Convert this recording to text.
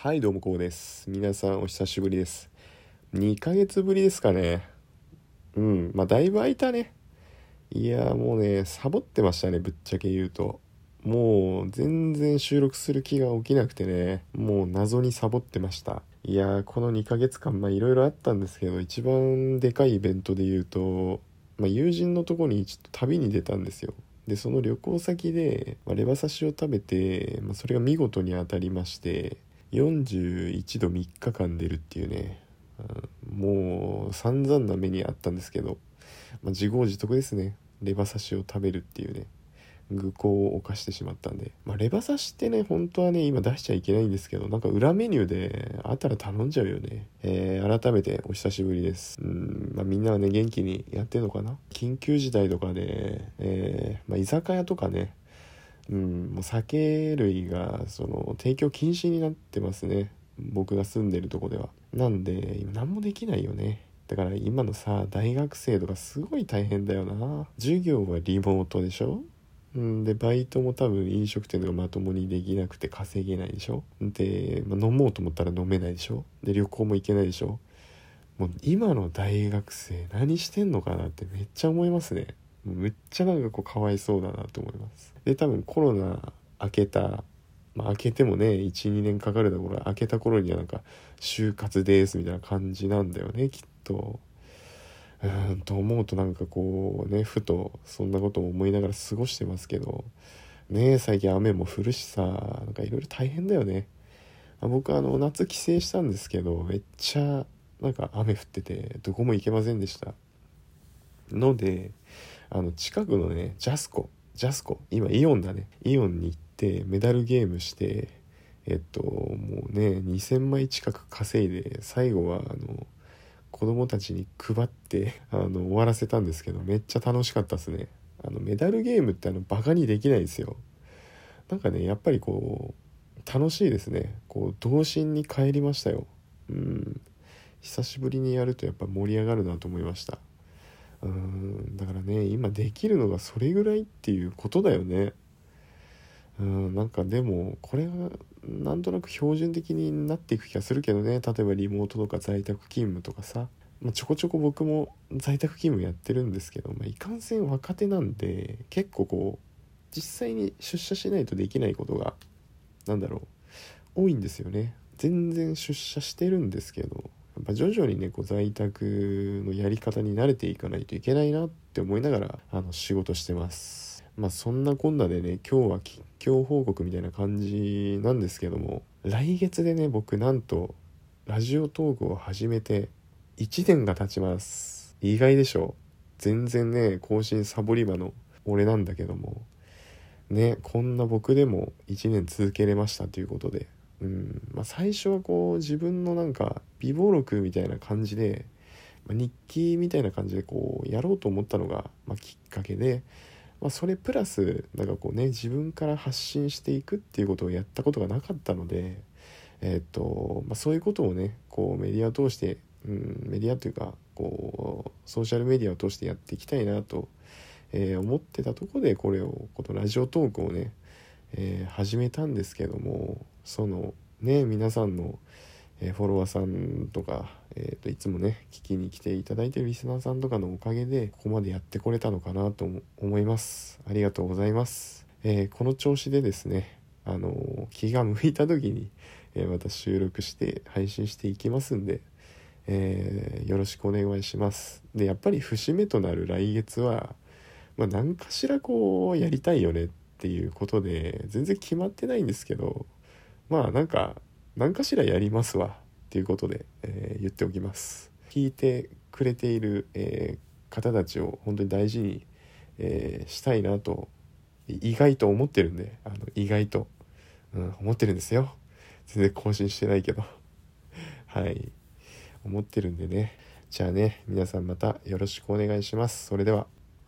はいどうもこうです。皆さんお久しぶりです。2ヶ月ぶりですかね。うんまあだいぶ空いたね。いやもうねサボってましたねぶっちゃけ言うと。もう全然収録する気が起きなくてね。もう謎にサボってました。いやこの2ヶ月間まあいろいろあったんですけど一番でかいイベントで言うと、まあ、友人のとこにちょっと旅に出たんですよ。でその旅行先で、まあ、レバ刺しを食べて、まあ、それが見事に当たりまして41度3日間出るっていうね、うん、もう散々な目にあったんですけど、まあ、自業自得ですね。レバ刺しを食べるっていうね愚行を犯してしまったんで、まあ、レバ刺しってね本当はね今出しちゃいけないんですけどなんか裏メニューであったら頼んじゃうよね、えー、改めてお久しぶりです。うん、まあ、みんなはね元気にやってんのかな？緊急事態とかで、えー、まあ、居酒屋とかねうん、もう酒類がその提供禁止になってますね。僕が住んでるとこでは。なんで今何もできないよね。だから今のさ大学生とかすごい大変だよな。授業はリモートでしょ。うんでバイトも多分飲食店がまともにできなくて稼げないでしょ。で、まあ、飲もうと思ったら飲めないでしょ。で旅行も行けないでしょ。もう今の大学生何してんのかなってめっちゃ思いますね。めっちゃなんかこうかわいそうだなと思います。で多分コロナ明けたまあ、明けてもね12年かかるだろ明けた頃にはなんか就活ですみたいな感じなんだよねきっと。うんと思うとなんかこうねふとそんなことを思いながら過ごしてますけどね最近雨も降るしさなんかいろいろ大変だよね。僕あの夏帰省したんですけどめっちゃなんか雨降っててどこも行けませんでした。のであの近くのねジャスコ。ジャスコ。今イオンだね。イオンに行ってメダルゲームしてえっともうね2,000枚近く稼いで最後はあの子供たちに配ってあの終わらせたんですけどめっちゃ楽しかったですね。あのメダルゲームってあのバカにできないですよ。なんかねやっぱりこう楽しいですね。こう童心に帰りましたよ。うん。久しぶりにやるとやっぱ盛り上がるなと思いました。うん。だからね今できるのがそれぐらいっていうことだよね。うんなんかでもこれがなんとなく標準的になっていく気がするけどね。例えばリモートとか在宅勤務とかさ、まあ、ちょこちょこ僕も在宅勤務やってるんですけど、まあ、いかんせん若手なんで結構こう実際に出社しないとできないことが何だろう多いんですよね。全然出社してるんですけどやっぱ徐々にねこう在宅のやり方に慣れていかないといけないなっって思いながらあの仕事してます。まあそんなこんなでね今日は近況報告みたいな感じなんですけども来月でね僕なんとラジオトークを始めて1年が経ちます。意外でしょ？全然ね更新サボり場の俺なんだけどもねこんな僕でも1年続けれましたということで。うん。まあ、最初はこう自分のなんか美貌録みたいな感じで、日記みたいな感じでこうやろうと思ったのが、ま、きっかけで、まあ、それプラスなんかこうね自分から発信していくっていうことをやったことがなかったので、えー、とまあ、そういうことをねこうメディアを通して、うん、メディアというかこうソーシャルメディアを通してやっていきたいなと、えー、思ってたとこでこれをこのラジオトークをね、えー、始めたんですけどもそのね皆さんの、え、フォロワーさんとか、えーと、いつもね聞きに来ていただいてるリスナーさんとかのおかげでここまでやってこれたのかなと思いますありがとうございます、えー、この調子でですねあの気が向いた時に、えまた収録して配信していきますんでえ、よろしくお願いします。でやっぱり節目となる来月は、まあ、何かしらこうやりたいよねっていうことで全然決まってないんですけどまあなんか何かしらやりますわ。っていうことで、えー、言っておきます。聞いてくれている、えー、方たちを本当に大事に、えー、したいなと意外と思ってるんであの意外と、うん、思ってるんですよ。全然更新してないけど。はい。思ってるんでね。じゃあね皆さんまたよろしくお願いします。それでは。